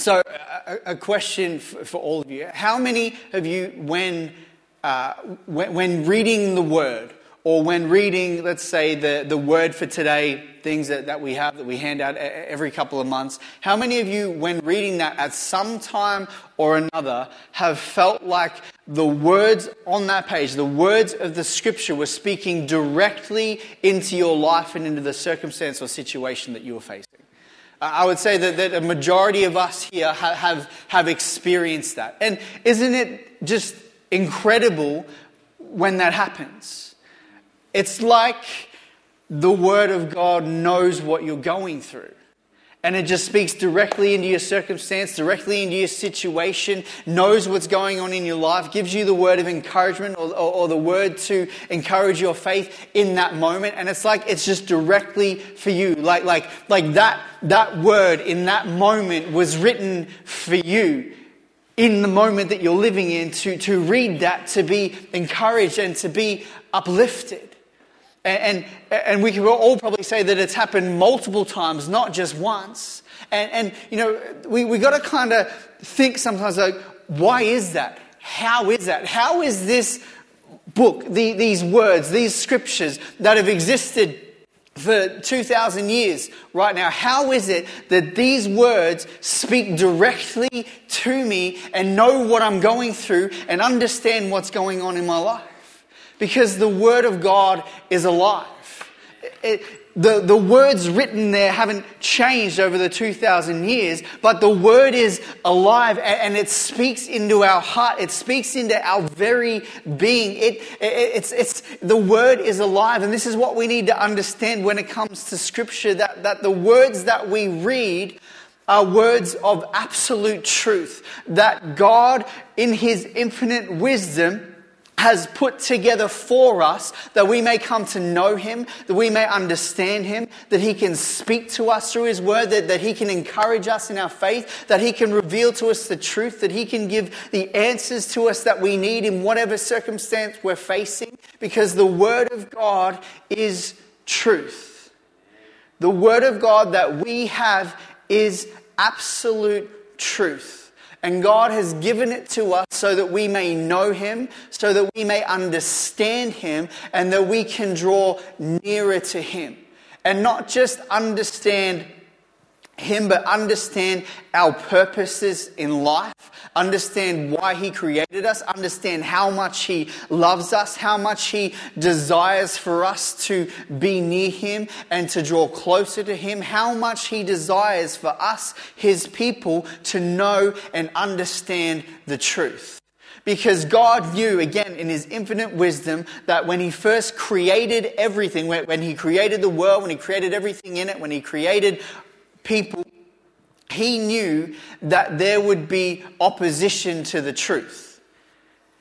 So, a, a question for, for, all of you. How many of you, when, uh, when, when, reading the Word, or when reading, let's say, the, the Word for today, things that, that we have that we hand out every couple of months, how many of you, when reading that at some time or another, have felt like the words on that page, the words of the Scripture, were speaking directly into your life and into the circumstance or situation that you were facing? I would say that, that a majority of us here have, have, have experienced that. And isn't it just incredible when that happens? It's like the Word of God knows what you're going through. And it just speaks directly into your circumstance, directly into your situation, knows what's going on in your life, gives you the word of encouragement or, or, or, the word to encourage your faith in that moment. And it's like it's just directly for you. Like, like, like that, that word in that moment was written for you in the moment that you're living in to, to read that, to be encouraged and to be uplifted. And, and, and we can all probably say that it's happened multiple times, not just once. And, and you know, we, we got to kind of think sometimes like, why is that? How is that? How is this book, the, these words, these scriptures that have existed for 2,000 years right now, how is it that these words speak directly to me and know what I'm going through and understand what's going on in my life? Because the Word of God is alive. It, the, the words written there haven't changed over the 2,000 years, but the Word is alive and, it speaks into our heart. It speaks into our very being. It, it, it's, it's, the Word is alive, and this is what we need to understand when it comes to Scripture that, that the words that we read are words of absolute truth. That God, in His infinite wisdom, has put together for us that we may come to know Him, that we may understand Him, that He can speak to us through His Word, that, that He can encourage us in our faith, that He can reveal to us the truth, that He can give the answers to us that we need in whatever circumstance we're facing, because the Word of God is truth. The Word of God that we have is absolute truth. And God has given it to us so that we may know Him, so that we may understand Him, and that we can draw nearer to Him. And not just understand him, but understand our purposes in life, understand why He created us, understand how much He loves us, how much He desires for us to be near Him and to draw closer to Him, how much He desires for us, His people, to know and understand the truth. Because God knew, again, in His infinite wisdom, that when He first created everything, when He created the world, when He created everything in it, when He created people, he knew that there would be opposition to the truth.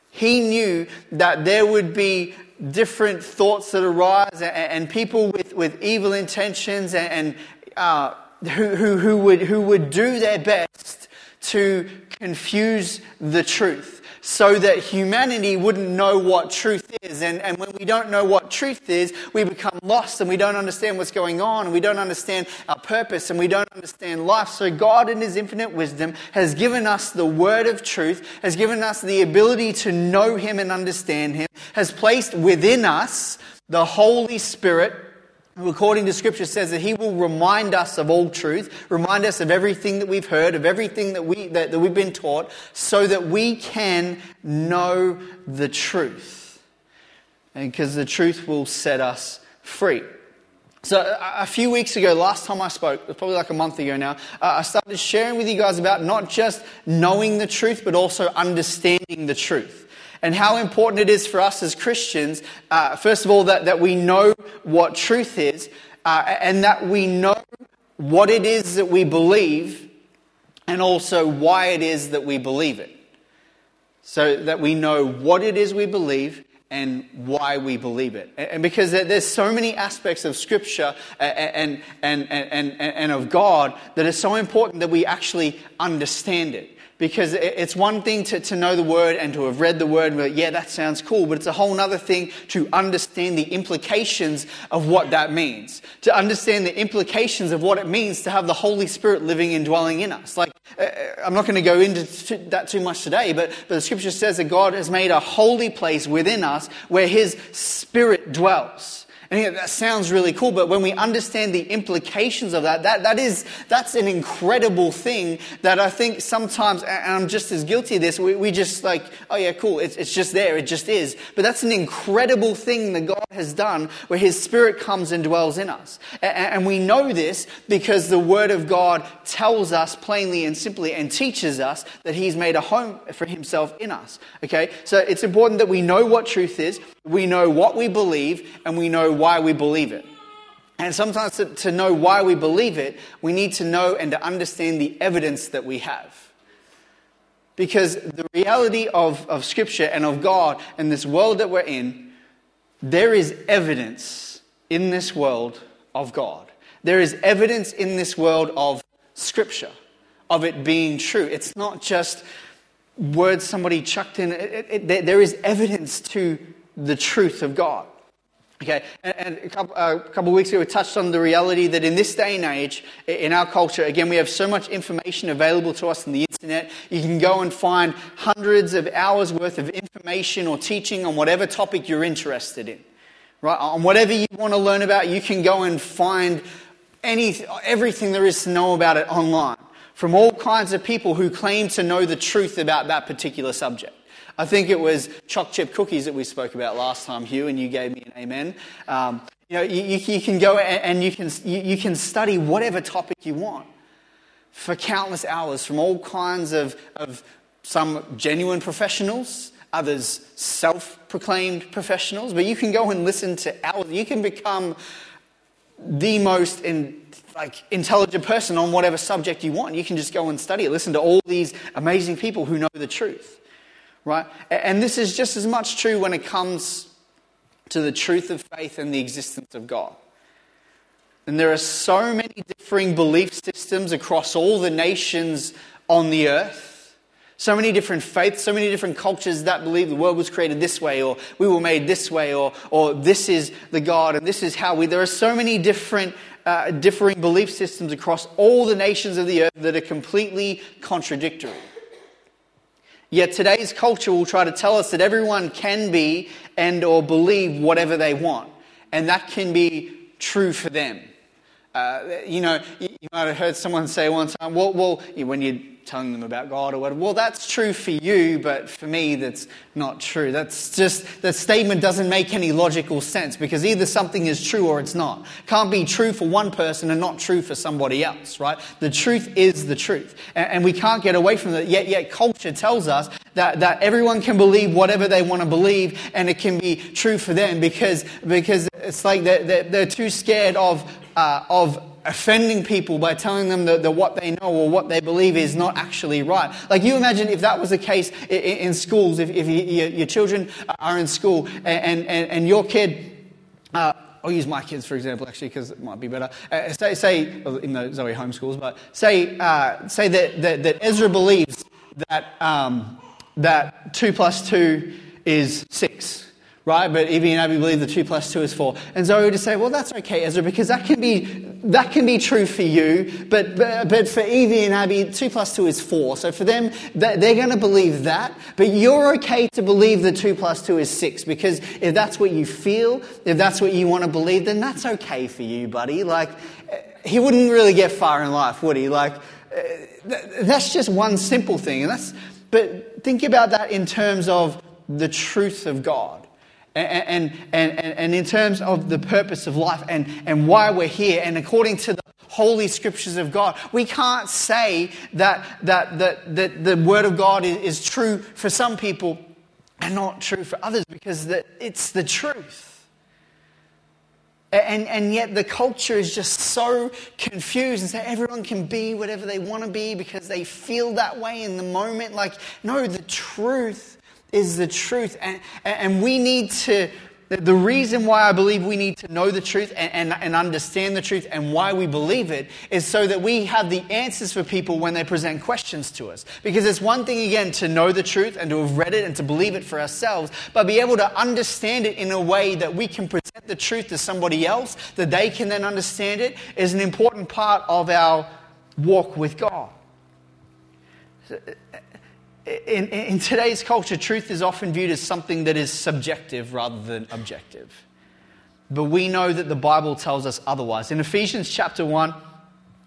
He knew that there would be different thoughts that arise and, and people with, with evil intentions and, and uh, who, who, who, would, who would do their best to confuse the truth so that humanity wouldn't know what truth is. And, and when we don't know what truth is, we become lost and we don't understand what's going on and we don't understand our purpose and we don't understand life. So God in his infinite wisdom has given us the word of truth, has given us the ability to know him and understand him, has placed within us the Holy Spirit according to scripture says that he will remind us of all truth remind us of everything that we've heard of everything that, we, that, that we've been taught so that we can know the truth. And because the truth will set us free. So a few weeks ago last time i spoke probably like a month ago now uh, i started sharing with you guys about not just knowing the truth but also understanding the truth and how important it is for us as Christians, uh, first of all, that, that we know what truth is uh, and that we know what it is that we believe and also why it is that we believe it. So that we know what it is we believe and why we believe it. And because there's so many aspects of Scripture and, and, and, and, and of God that is so important that we actually understand it. Because it's one thing to, to know the word and to have read the word but yeah, that sounds cool, but it's a whole other thing to understand the implications of what that means. To understand the implications of what it means to have the Holy Spirit living and dwelling in us. Like, Uh, I'm not going to go into that too much today, but, but the scripture says that God has made a holy place within us where his spirit dwells. And yeah, that sounds really cool, but when we understand the implications of that, that, that is, that's an incredible thing that I think sometimes, and I'm just as guilty of this, we, we just like, oh yeah, cool, it's, it's just there, it just is. But that's an incredible thing that God has done where His Spirit comes and dwells in us. And, and we know this because the Word of God tells us plainly and simply and teaches us that He's made a home for Himself in us. Okay? So it's important that we know what truth is, we know what we believe, and we know why we believe it. And sometimes to, to know why we believe it, we need to know and to understand the evidence that we have. Because the reality of, of Scripture and of God and this world that we're in, there is evidence in this world of God. There is evidence in this world of Scripture, of it being true. It's not just words somebody chucked in, it, it, it, there is evidence to the truth of God. Okay, and, a, couple, uh, a, couple, of weeks ago we touched on the reality that in this day and age, in our culture, again, we have so much information available to us on the internet. You can go and find hundreds of hours worth of information or teaching on whatever topic you're interested in. Right? On whatever you want to learn about, you can go and find any, everything there is to know about it online from all kinds of people who claim to know the truth about that particular subject. I think it was choc chip cookies that we spoke about last time, Hugh, and you gave me an amen. Um, you know, you, you, can go and you can, you, can study whatever topic you want for countless hours from all kinds of, of some genuine professionals, others self proclaimed professionals, but you can go and listen to hours. You can become the most in, like, intelligent person on whatever subject you want. You can just go and study it, listen to all these amazing people who know the truth right? And this is just as much true when it comes to the truth of faith and the existence of God. And there are so many differing belief systems across all the nations on the earth. So many different faiths, so many different cultures that believe the world was created this way, or we were made this way, or, or this is the God, and this is how we. There are so many different, uh, differing belief systems across all the nations of the earth that are completely contradictory. Yet today's culture will try to tell us that everyone can be and or believe whatever they want. And that can be true for them. Uh, you know, you might have heard someone say one time, well, well, when you're telling them about God or whatever, well, that's true for you, but for me, that's not true. That's just, that statement doesn't make any logical sense because either something is true or it's not. Can't be true for one person and not true for somebody else, right? The truth is the truth. And, and we can't get away from that. Yet, yet culture tells us that, that everyone can believe whatever they want to believe and it can be true for them because, because it's like they're, they're, they're too scared of uh, of offending people by telling them that, that, what they know or what they believe is not actually right. Like, you imagine if that was the case in, in schools, if, if you, your, children are in school and, and, and your kid, uh, I'll use my kids for example, actually, because it might be better. Uh, say, say, even though Zoe homeschools, but say, uh, say that, that, that, Ezra believes that, um, that 2 plus 2 is 6 right? But Evie and Abby believe the 2 plus 2 is 4. And Zoe would say, well, that's okay, Ezra, because that can be, that can be true for you, but, but, but for Evie and Abby, 2 plus 2 is 4. So for them, they're going to believe that, but you're okay to believe the 2 plus 2 is 6, because if that's what you feel, if that's what you want to believe, then that's okay for you, buddy. Like, he wouldn't really get far in life, would he? Like, uh, that's just one simple thing. And that's, but think about that in terms of the truth of God and, and, and, and in terms of the purpose of life and, and why we're here, and according to the holy scriptures of God. We can't say that, that, that, that the word of God is, is true for some people and not true for others because the, it's the truth. And, and yet the culture is just so confused and say everyone can be whatever they want to be because they feel that way in the moment. Like, no, the truth is the truth. And, and we need to, the reason why I believe we need to know the truth and, and, and, understand the truth and why we believe it is so that we have the answers for people when they present questions to us. Because it's one thing, again, to know the truth and to have read it and to believe it for ourselves, but be able to understand it in a way that we can present the truth to somebody else, that they can then understand it, is an important part of our walk with God. In, in today's culture, truth is often viewed as something that is subjective rather than objective. But we know that the Bible tells us otherwise. In Ephesians chapter 1,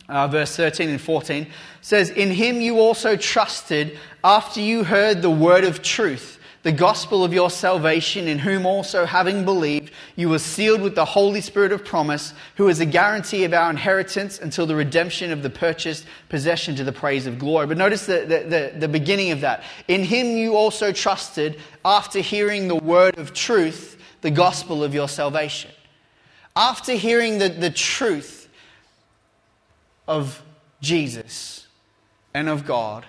uh, verse 13 and 14, says, In him you also trusted after you heard the word of truth the gospel of your salvation, in whom also, having believed, you were sealed with the Holy Spirit of promise, who is a guarantee of our inheritance until the redemption of the purchased possession to the praise of glory. But notice the, the, the, the beginning of that. In him you also trusted after hearing the word of truth, the gospel of your salvation. After hearing the, the truth of Jesus and of God,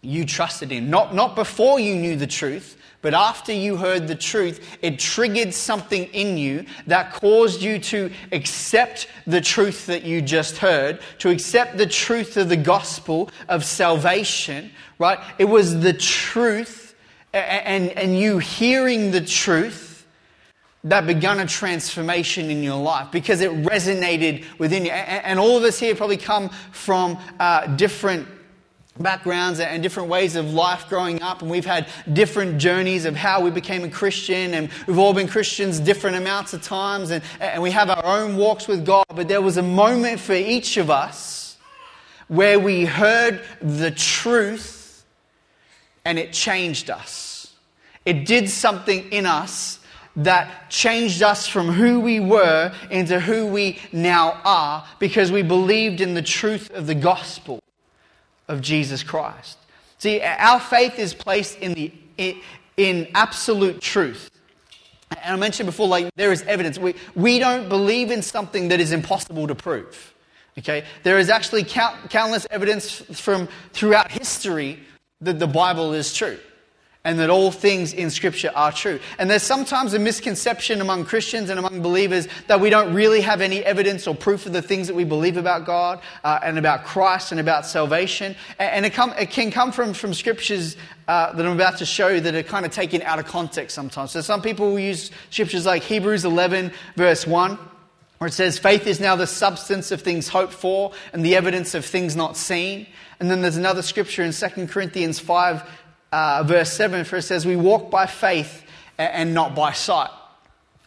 you trusted in. Not, not before you knew the truth, but after you heard the truth, it triggered something in you that caused you to accept the truth that you just heard, to accept the truth of the gospel of salvation, right? It was the truth and, and you hearing the truth that began a transformation in your life because it resonated within you. And all of us here probably come from uh, different backgrounds and different ways of life growing up, and we've had different journeys of how we became a Christian, and we've all been Christians different amounts of times, and, and we have our own walks with God. But there was a moment for each of us where we heard the truth and it changed us. It did something in us that changed us from who we were into who we now are because we believed in the truth of the gospel of Jesus Christ. See, our faith is placed in, the, in absolute truth. And I mentioned before, like, there is evidence. We, we don't believe in something that is impossible to prove. Okay? There is actually count, countless evidence from throughout history that the Bible is true and that all things in Scripture are true. And there's sometimes a misconception among Christians and among believers that we don't really have any evidence or proof of the things that we believe about God uh, and about Christ and about salvation. And it, come, it can come from, from Scriptures uh, that I'm about to show you that are kind of taken out of context sometimes. So some people will use Scriptures like Hebrews 11, verse 1 where it says, Faith is now the substance of things hoped for and the evidence of things not seen. And then there's another scripture in 2 Corinthians 5, uh, verse 7, for it says, We walk by faith and not by sight.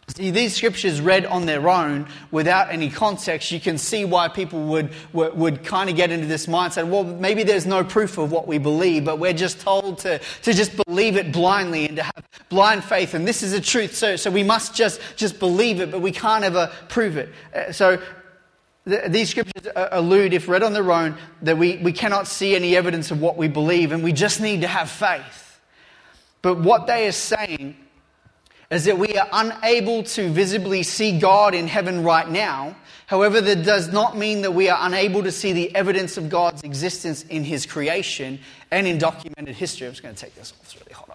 See, these scriptures read on their own without any context, you can see why people would, would, would, kind of get into this mindset. Well, maybe there's no proof of what we believe, but we're just told to, to just believe it blindly and to have blind faith. And this is the truth, so, so we must just, just believe it, but we can't ever prove it. Uh, so these scriptures allude, if read on their own, that we, we cannot see any evidence of what we believe and we just need to have faith. But what they are saying is that we are unable to visibly see God in heaven right now. However, that does not mean that we are unable to see the evidence of God's existence in His creation and in documented history. I'm just going to take this off, it's really hot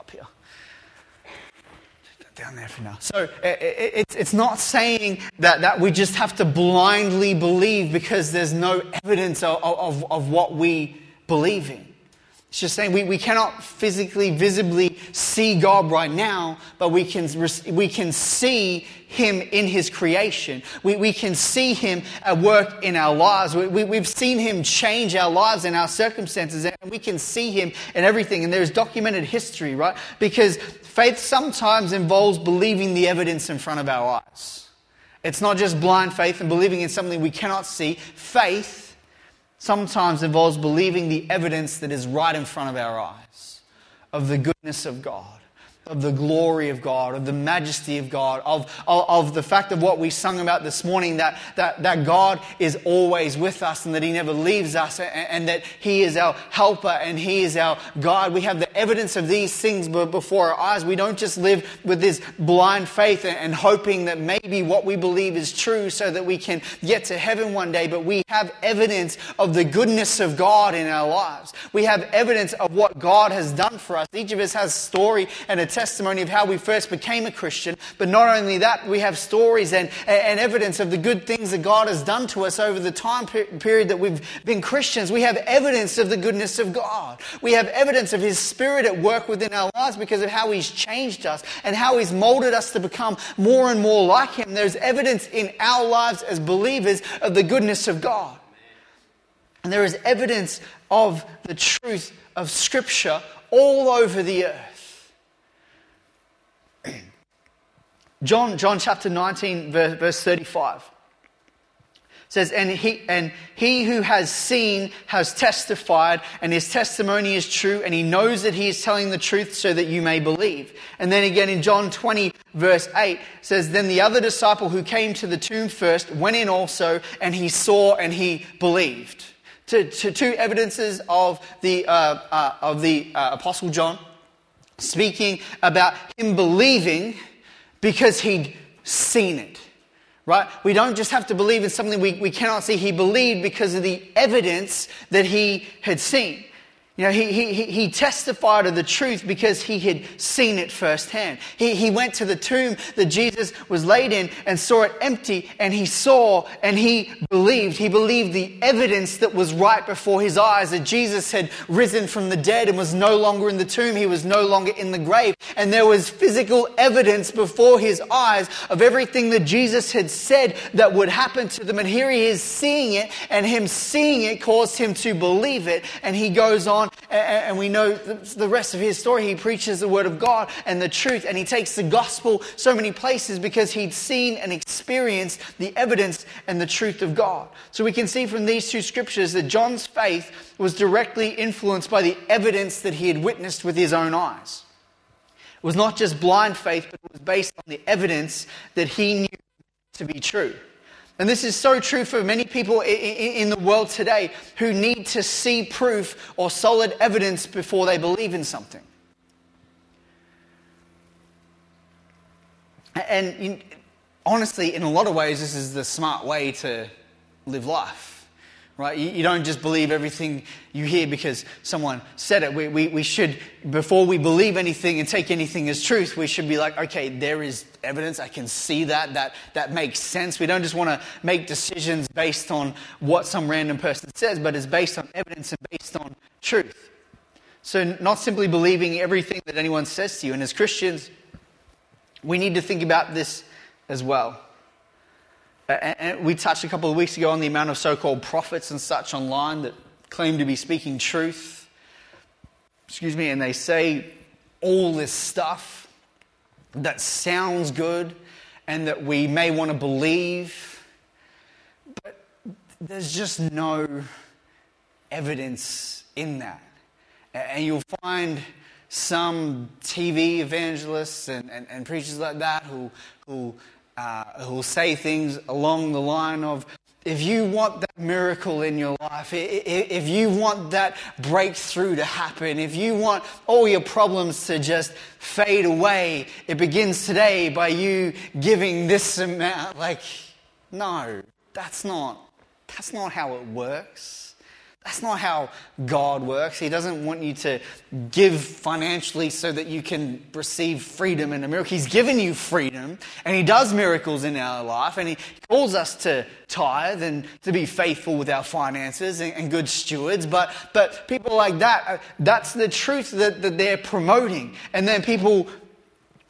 down there for now. So it's, not saying that, that we just have to blindly believe because there's no evidence of, of what we believe in. It's just saying we, we cannot physically, visibly see God right now, but we can, we can see Him in His creation. We, we can see Him at work in our lives. We, we, we've seen Him change our lives and our circumstances, and we can see Him in everything. And there's documented history, right? Because faith sometimes involves believing the evidence in front of our eyes. It's not just blind faith and believing in something we cannot see. Faith sometimes involves believing the evidence that is right in front of our eyes of the goodness of God of the glory of God, of the majesty of God, of, of, of, the fact of what we sung about this morning that, that, that God is always with us and that He never leaves us and, and that He is our helper and He is our God. We have the evidence of these things before our eyes. We don't just live with this blind faith and, and hoping that maybe what we believe is true so that we can get to heaven one day, but we have evidence of the goodness of God in our lives. We have evidence of what God has done for us. Each of us has story and a testimony of how we first became a Christian. But not only that, we have stories and, and evidence of the good things that God has done to us over the time period that we've been Christians. We have evidence of the goodness of God. We have evidence of His Spirit at work within our lives because of how He's changed us and how He's molded us to become more and more like Him. There's evidence in our lives as believers of the goodness of God. And there is evidence of the truth of Scripture all over the earth. John, John chapter 19, verse, verse 35 says, and he, and he who has seen has testified, and his testimony is true, and he knows that he is telling the truth so that you may believe. And then again in John 20, verse 8, says, Then the other disciple who came to the tomb first went in also, and he saw and he believed. To, to two evidences of the, uh, uh, of the uh, Apostle John speaking about him believing because he'd seen it right? We don't just have to believe in something we, we cannot see. He believed because of the evidence that he had seen. You know, he, he, he testified of the truth because he had seen it firsthand. He, he went to the tomb that Jesus was laid in and saw it empty, and he saw and he believed. He believed the evidence that was right before his eyes that Jesus had risen from the dead and was no longer in the tomb. He was no longer in the grave. And there was physical evidence before his eyes of everything that Jesus had said that would happen to them. And here he is seeing it, and him seeing it caused him to believe it. And he goes on and we know the rest of his story. He preaches the word of God and the truth, and he takes the gospel so many places because he'd seen and experienced the evidence and the truth of God. So we can see from these two scriptures that John's faith was directly influenced by the evidence that he had witnessed with his own eyes. It was not just blind faith, but it was based on the evidence that he knew to be true. And this is so true for many people in the world today who need to see proof or solid evidence before they believe in something. And honestly, in a lot of ways, this is the smart way to live life right? You, you, don't just believe everything you hear because someone said it. We, we, we should, before we believe anything and take anything as truth, we should be like, okay, there is evidence. I can see that. That, that makes sense. We don't just want to make decisions based on what some random person says, but it's based on evidence and based on truth. So, not simply believing everything that anyone says to you. And as Christians, we need to think about this as well. And we touched a couple of weeks ago on the amount of so called prophets and such online that claim to be speaking truth. Excuse me, and they say all this stuff that sounds good and that we may want to believe, but there's just no evidence in that. And you'll find some TV evangelists and, and, and preachers like that who, who uh, who'll say things along the line of, if you want that miracle in your life, if you want that breakthrough to happen, if you want all your problems to just fade away, it begins today by you giving this amount. Like, no, that's not, that's not how it works. That's not how God works. He doesn't want you to give financially so that you can receive freedom and a miracle. He's given you freedom, and He does miracles in our life, and He calls us to tithe and to be faithful with our finances and, and good stewards. But, but people like that, uh, that's the truth that, that they're promoting. And then people,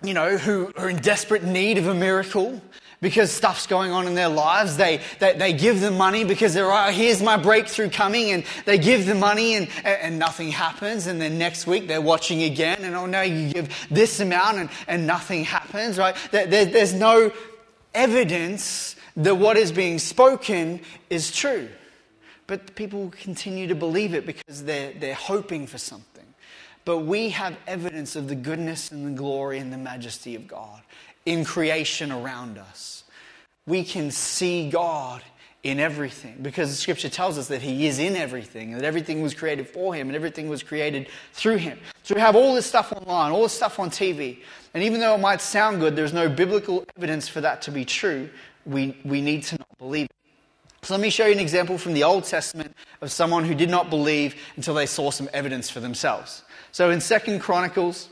you know, who are in desperate need of a miracle, because stuff's going on in their lives. They, they, they give them money because they're, oh, here's my breakthrough coming. And they give the money and, and nothing happens. And then next week they're watching again. And oh no, you give this amount and, and nothing happens, right? There, there, there's no evidence that what is being spoken is true. But people continue to believe it because they're, they're hoping for something. But we have evidence of the goodness and the glory and the majesty of God in creation around us. We can see God in everything because the scripture tells us that He is in everything, and that everything was created for Him and everything was created through Him. So we have all this stuff online, all this stuff on TV, and even though it might sound good, there's no biblical evidence for that to be true. We, we need to not believe it. So let me show you an example from the Old Testament of someone who did not believe until they saw some evidence for themselves. So in Second Chronicles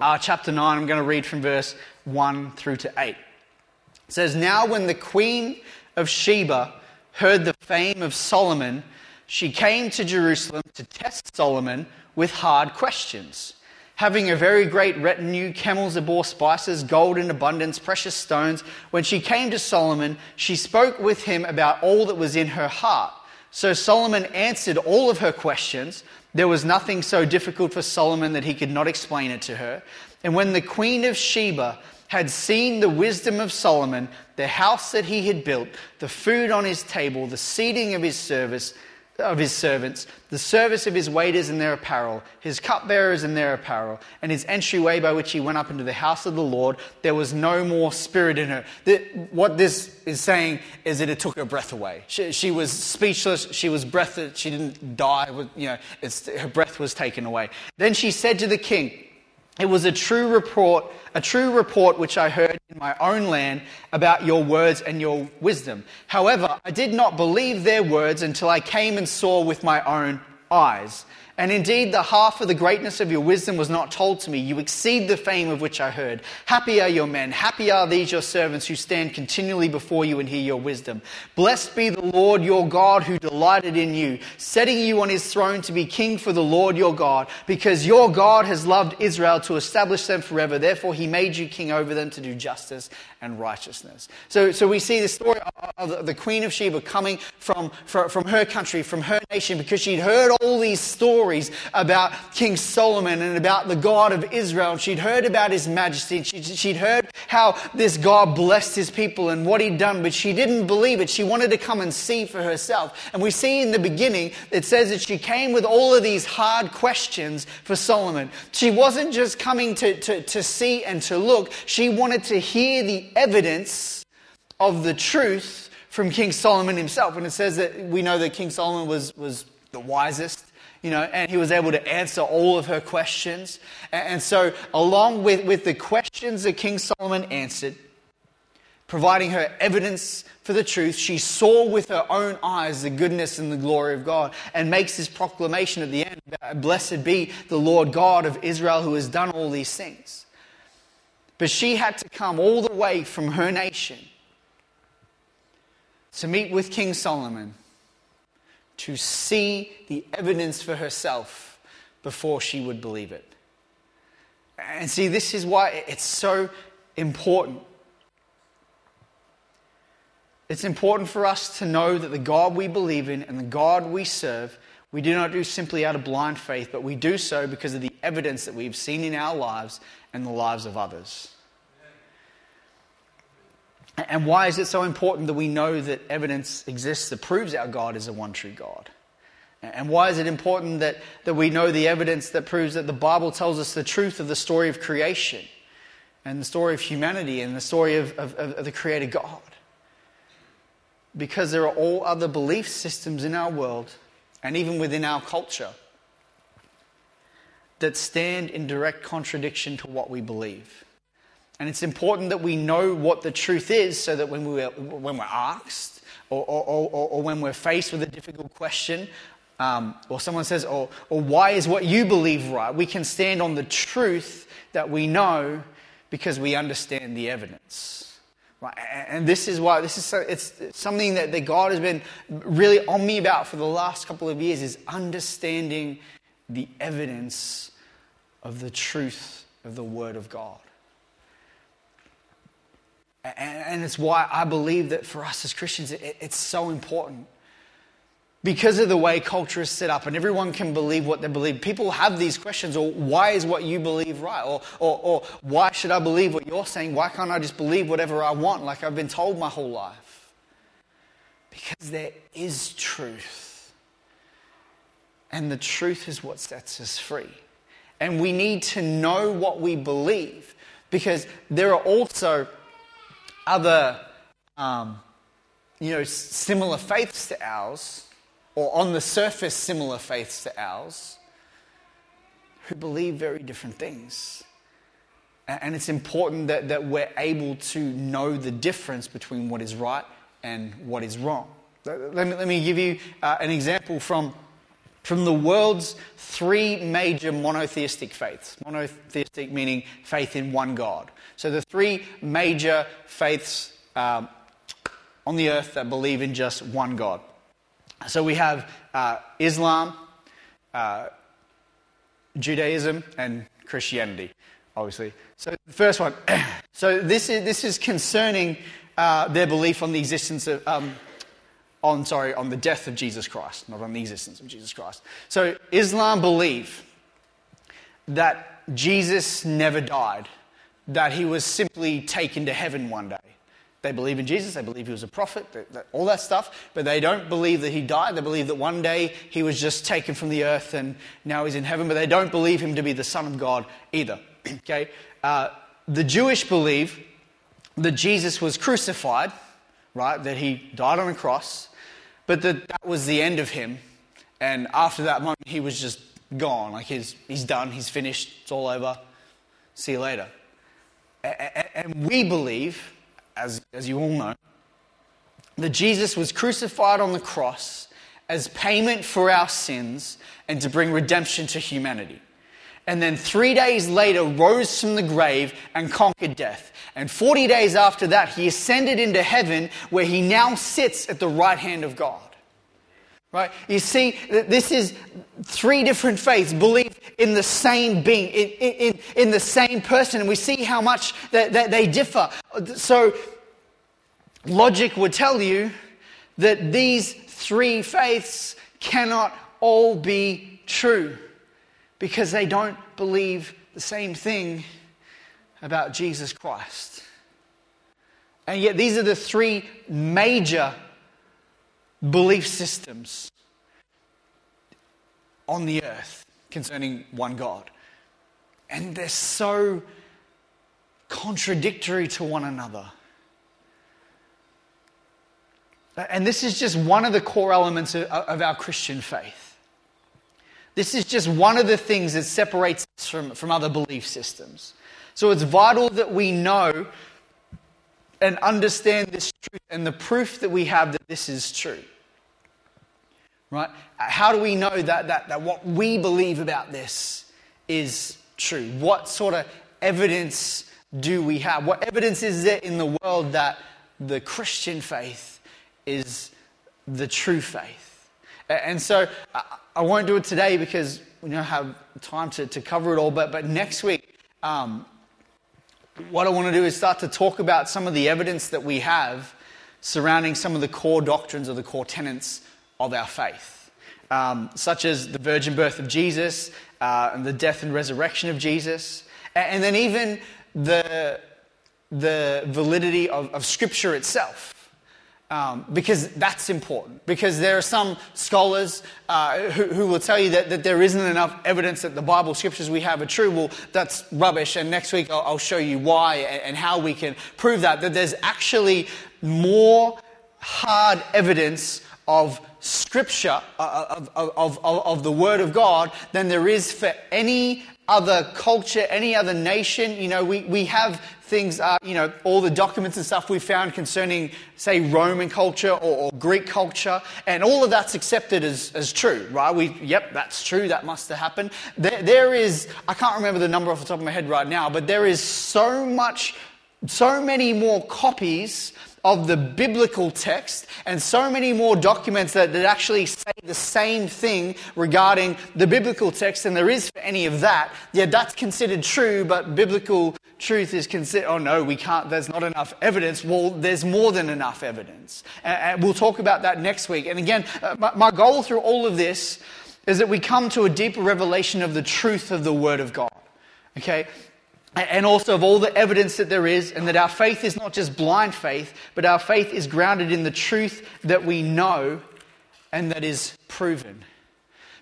uh, chapter 9, I'm going to read from verse 1 through to 8. It says, Now when the queen of Sheba heard the fame of Solomon, she came to Jerusalem to test Solomon with hard questions. Having a very great retinue, camels that bore spices, gold in abundance, precious stones, when she came to Solomon, she spoke with him about all that was in her heart. So Solomon answered all of her questions. There was nothing so difficult for Solomon that he could not explain it to her. And when the queen of Sheba had seen the wisdom of Solomon, the house that he had built, the food on his table, the seating of his service, of his servants, the service of his waiters and their apparel, his cupbearers and their apparel, and his entryway by which he went up into the house of the Lord, there was no more spirit in her. The, what this is saying is that it took her breath away. She, she was speechless, she was breathless, she didn't die, you know, her breath was taken away. Then she said to the king, it was a true report, a true report which I heard in my own land about your words and your wisdom. However, I did not believe their words until I came and saw with my own eyes. And indeed, the half of the greatness of your wisdom was not told to me. You exceed the fame of which I heard. Happy are your men. Happy are these your servants who stand continually before you and hear your wisdom. Blessed be the Lord your God who delighted in you, setting you on his throne to be king for the Lord your God, because your God has loved Israel to establish them forever. Therefore, he made you king over them to do justice and righteousness. So, so we see the story of the Queen of Sheba coming from, from, from her country, from her nation, because she'd heard all these stories about King Solomon and about the God of Israel. She'd heard about his majesty. She'd, she'd heard how this God blessed his people and what he'd done, but she didn't believe it. She wanted to come and see for herself. And we see in the beginning, it says that she came with all of these hard questions for Solomon. She wasn't just coming to, to, to see and to look, she wanted to hear the evidence of the truth from King Solomon himself. And it says that we know that King Solomon was, was the wisest, you know, and he was able to answer all of her questions. And so, along with, with the questions that King Solomon answered, providing her evidence for the truth, she saw with her own eyes the goodness and the glory of God and makes this proclamation at the end Blessed be the Lord God of Israel who has done all these things. But she had to come all the way from her nation to meet with King Solomon to see the evidence for herself before she would believe it. And see, this is why it's so important. It's important for us to know that the God we believe in and the God we serve, we do not do simply out of blind faith, but we do so because of the evidence that we've seen in our lives and the lives of others. And why is it so important that we know that evidence exists that proves our God is a one true God? And why is it important that, that we know the evidence that proves that the Bible tells us the truth of the story of creation and the story of humanity and the story of, of, of the Creator God? Because there are all other belief systems in our world and even within our culture that stand in direct contradiction to what we believe. And it's important that we know what the truth is so that when we're, when we're asked or, or, or, or when we're faced with a difficult question, um, or someone says, or, or why is what you believe right, we can stand on the truth that we know because we understand the evidence. Right? And this is why this is so, it's something that, that God has been really on me about for the last couple of years is understanding the evidence of the truth of the Word of God. And it's why I believe that for us as Christians, it's so important. Because of the way culture is set up, and everyone can believe what they believe, people have these questions or why is what you believe right? Or, or, or why should I believe what you're saying? Why can't I just believe whatever I want like I've been told my whole life? Because there is truth. And the truth is what sets us free. And we need to know what we believe because there are also other, um, you know, similar faiths to ours, or on the surface similar faiths to ours, who believe very different things. And it's important that, that we're able to know the difference between what is right and what is wrong. Let me, let me give you uh, an example from, from the world's three major monotheistic faiths. Monotheistic meaning faith in one God. So the three major faiths um, on the earth that believe in just one God. So we have uh, Islam, uh, Judaism, and Christianity, obviously. So the first one. so this is, this is concerning uh, their belief on the existence of, um, on, sorry, on the death of Jesus Christ, not on the existence of Jesus Christ. So Islam believe that Jesus never died, that he was simply taken to heaven one day. They believe in Jesus, they believe he was a prophet, all that stuff, but they don't believe that he died. They believe that one day he was just taken from the earth and now he's in heaven, but they don't believe him to be the Son of God either. okay? Uh, the Jewish believe that Jesus was crucified, right? That he died on a cross, but that that was the end of him. And after that moment, he was just gone. Like he's, he's done, he's finished, it's all over. See you later. And we believe as, as you all know, that Jesus was crucified on the cross as payment for our sins and to bring redemption to humanity. And then three days later, rose from the grave and conquered death. And 40 days after that, he ascended into heaven, where he now sits at the right hand of God. Right? You see, this is three different faiths believe in the same being, in, in, in the same person, and we see how much that, that they differ. So, logic would tell you that these three faiths cannot all be true because they don't believe the same thing about Jesus Christ. And yet, these are the three major belief systems on the earth concerning one God. And they're so contradictory to one another. And this is just one of the core elements of, our Christian faith. This is just one of the things that separates us from, from other belief systems. So it's vital that we know and understand this truth and the proof that we have that this is true. Right? How do we know that, that, that what we believe about this is true? What sort of evidence do we have? What evidence is there in the world that the Christian faith is the true faith? And so uh, I won't do it today because we don't have time to, to cover it all, but, but next week, um, what I want to do is start to talk about some of the evidence that we have surrounding some of the core doctrines or the core tenets of our faith, um, such as the virgin birth of Jesus uh, and the death and resurrection of Jesus, and, and then even the, the validity of, of Scripture itself. Um, because that's important. Because there are some scholars uh, who, who, will tell you that, that there isn't enough evidence that the Bible scriptures we have are true. Well, that's rubbish. And next week I'll, I'll show you why and, and, how we can prove that. That there's actually more hard evidence of scripture, uh, of, of, of, of the Word of God, than there is for any other culture, any other nation. You know, we, we have things, uh, you know, all the documents and stuff we found concerning, say, Roman culture or, or, Greek culture, and all of that's accepted as, as true, right? We, yep, that's true, that must have happened. There, there is, I can't remember the number off the top of my head right now, but there is so much, so many more copies of the biblical text and so many more documents that, that actually say the same thing regarding the biblical text than there is for any of that. Yeah, that's considered true, but biblical truth is considered, oh no, we can't, there's not enough evidence. Well, there's more than enough evidence. And we'll talk about that next week. And again, uh, my goal through all of this is that we come to a deeper revelation of the truth of the Word of God. Okay? And also of all the evidence that there is, and that our faith is not just blind faith, but our faith is grounded in the truth that we know and that is proven.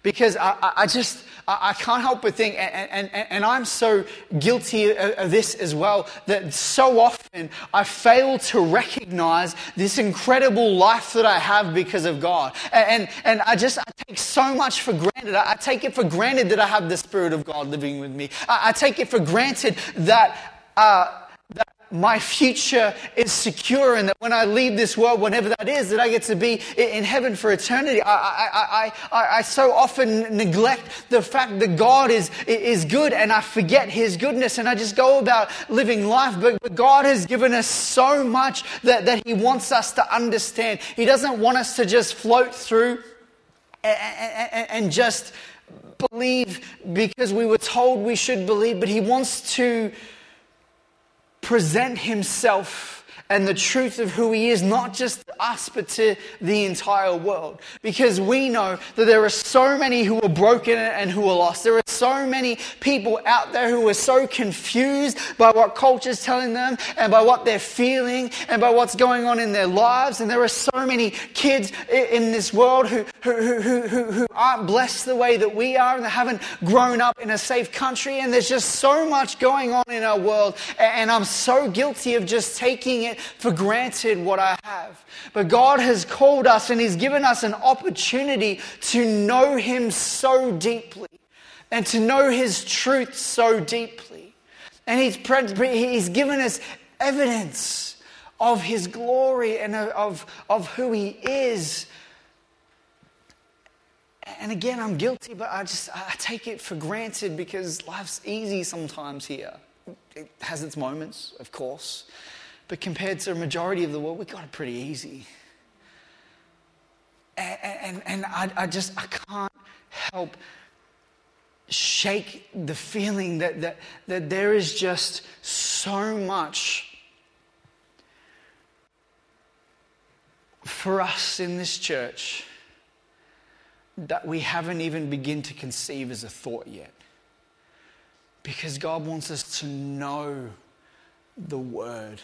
Because I, I just, I, can't help but think, and, and, and I'm so guilty of this as well, that so often I fail to recognize this incredible life that I have because of God. And, and I just I take so much for granted. I take it for granted that I have the Spirit of God living with me. I, I take it for granted that. Uh, my future is secure and that when I leave this world, whenever that is, that I get to be in heaven for eternity. I, I, I, I, so often neglect the fact that God is, is good and I forget His goodness and I just go about living life. But, but God has given us so much that, that He wants us to understand. He doesn't want us to just float through and, and, and just believe because we were told we should believe, but He wants to present himself and the truth of who He is, not just us, but to the entire world. Because we know that there are so many who are broken and who are lost. There are so many people out there who are so confused by what culture is telling them and by what they're feeling and by what's going on in their lives. And there are so many kids in this world who, who, who, who, who aren't blessed the way that we are and they haven't grown up in a safe country. And there's just so much going on in our world. And I'm so guilty of just taking it for granted what I have. But God has called us and He's given us an opportunity to know Him so deeply and to know His truth so deeply. And He's, he's given us evidence of His glory and of, of who He is. And again, I'm guilty, but I just I take it for granted because life's easy sometimes here. It has its moments, of course. But compared to a majority of the world, we got it pretty easy. And, and, and I, I just, I can't help shake the feeling that, that, that there is just so much for us in this church that we haven't even begun to conceive as a thought yet. Because God wants us to know the Word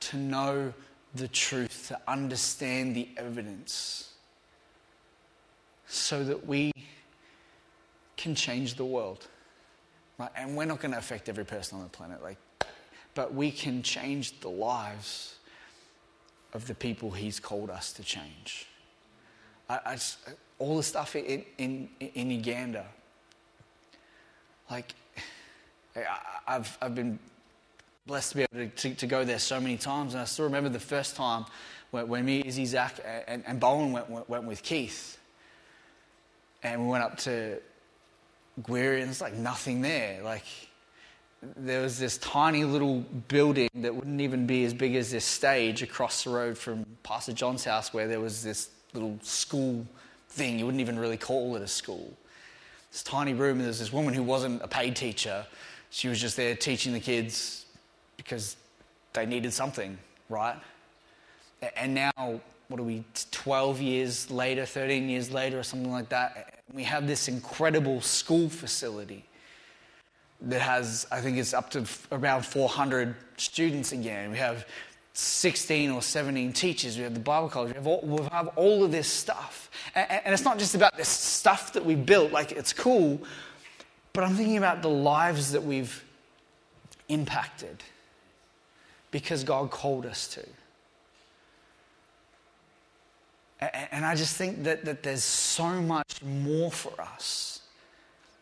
to know the truth, to understand the evidence, so that we can change the world. Right? And we're not going to affect every person on the planet, like, but we can change the lives of the people He's called us to change. I, I all the stuff in, in, in Uganda, like, I've, I've been blessed to be able to, to, to, go there so many times. And I still remember the first time when, when me, Izzy, Zach, and, and Bowen went, went, went, with Keith. And we went up to Gweary, and there's like nothing there. Like, there was this tiny little building that wouldn't even be as big as this stage across the road from Pastor John's house, where there was this little school thing. You wouldn't even really call it a school. This tiny room, and there was this woman who wasn't a paid teacher. She was just there teaching the kids because they needed something, right? And now, what are we, 12 years later, 13 years later, or something like that? We have this incredible school facility that has, I think it's up to around 400 students again. We have 16 or 17 teachers. We have the Bible college. We have all, we have all of this stuff. And, and it's not just about this stuff that we built, like it's cool, but I'm thinking about the lives that we've impacted because God called us to. And I just think that, that there's so much more for us,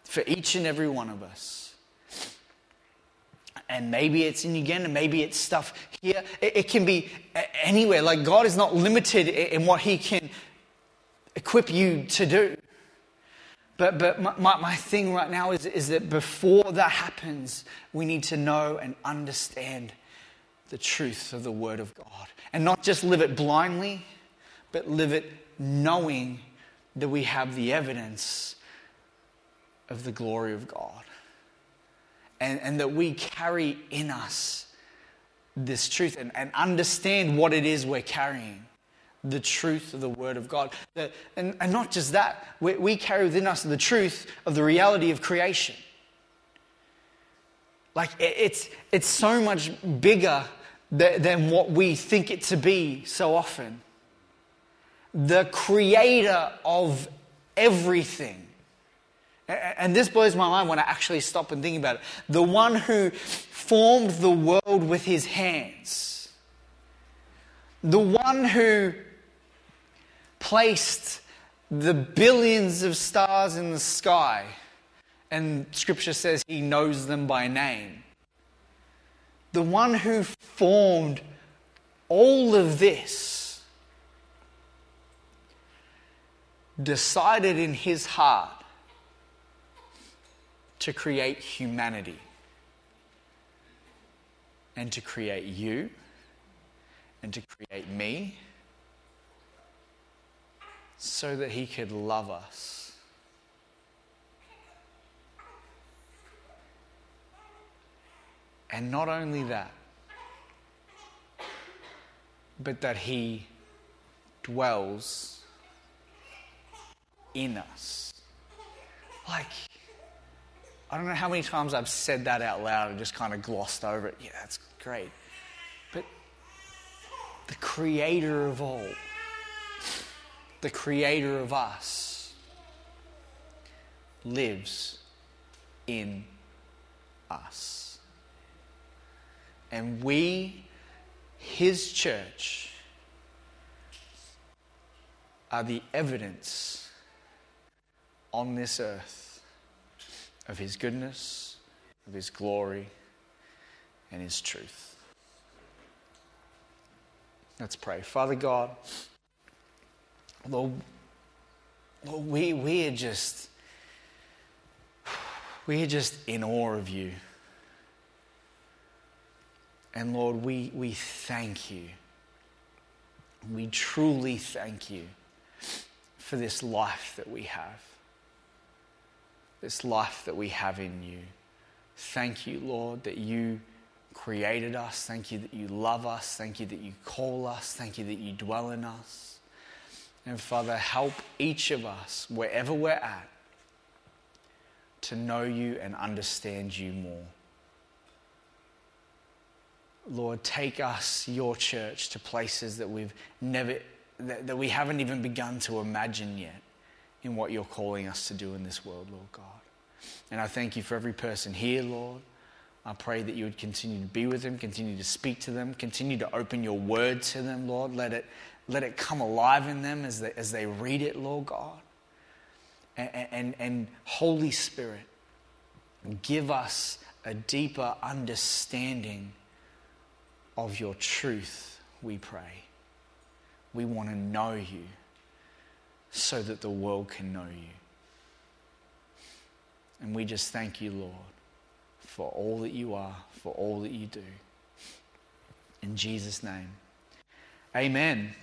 for each and every one of us. And maybe it's in Uganda, maybe it's stuff here. It, it can be anywhere. Like God is not limited in what He can equip you to do. But, but my, my thing right now is, is that before that happens, we need to know and understand the truth of the Word of God. And not just live it blindly, but live it knowing that we have the evidence of the glory of God. And, and that we carry in us this truth and, and understand what it is we're carrying the truth of the Word of God. That, and, and not just that, we, we carry within us the truth of the reality of creation. Like it's, it's so much bigger than what we think it to be so often. The creator of everything. And this blows my mind when I actually stop and think about it. The one who formed the world with his hands. The one who placed the billions of stars in the sky and scripture says he knows them by name. The one who formed all of this decided in his heart to create humanity and to create you and to create me so that he could love us. And not only that, but that He dwells in us. Like, I don't know how many times I've said that out loud and just kind of glossed over it. Yeah, that's great. But the creator of all, the creator of us, lives in us. And we, his church, are the evidence on this earth of His goodness, of His glory, and His truth. Let's pray. Father God, Lord, Lord we, we are just we are just in awe of you. And Lord, we, we thank you. We truly thank you for this life that we have this life that we have in you. Thank you, Lord, that you created us. Thank you that you love us. Thank you that you call us. Thank you that you dwell in us. And Father, help each of us, wherever we're at, to know you and understand you more. Lord, take us, your church, to places that we've never, that, that we haven't even begun to imagine yet in what you're calling us to do in this world, Lord God. And I thank you for every person here, Lord. I pray that you would continue to be with them, continue to speak to them, continue to open your word to them, Lord. Let it, let it come alive in them as they, as they read it, Lord God. And, and, and Holy Spirit, give us a deeper understanding of your truth, we pray. We want to know you so that the world can know you. And we just thank you, Lord, for all that you are, for all that you do. In Jesus' name, amen.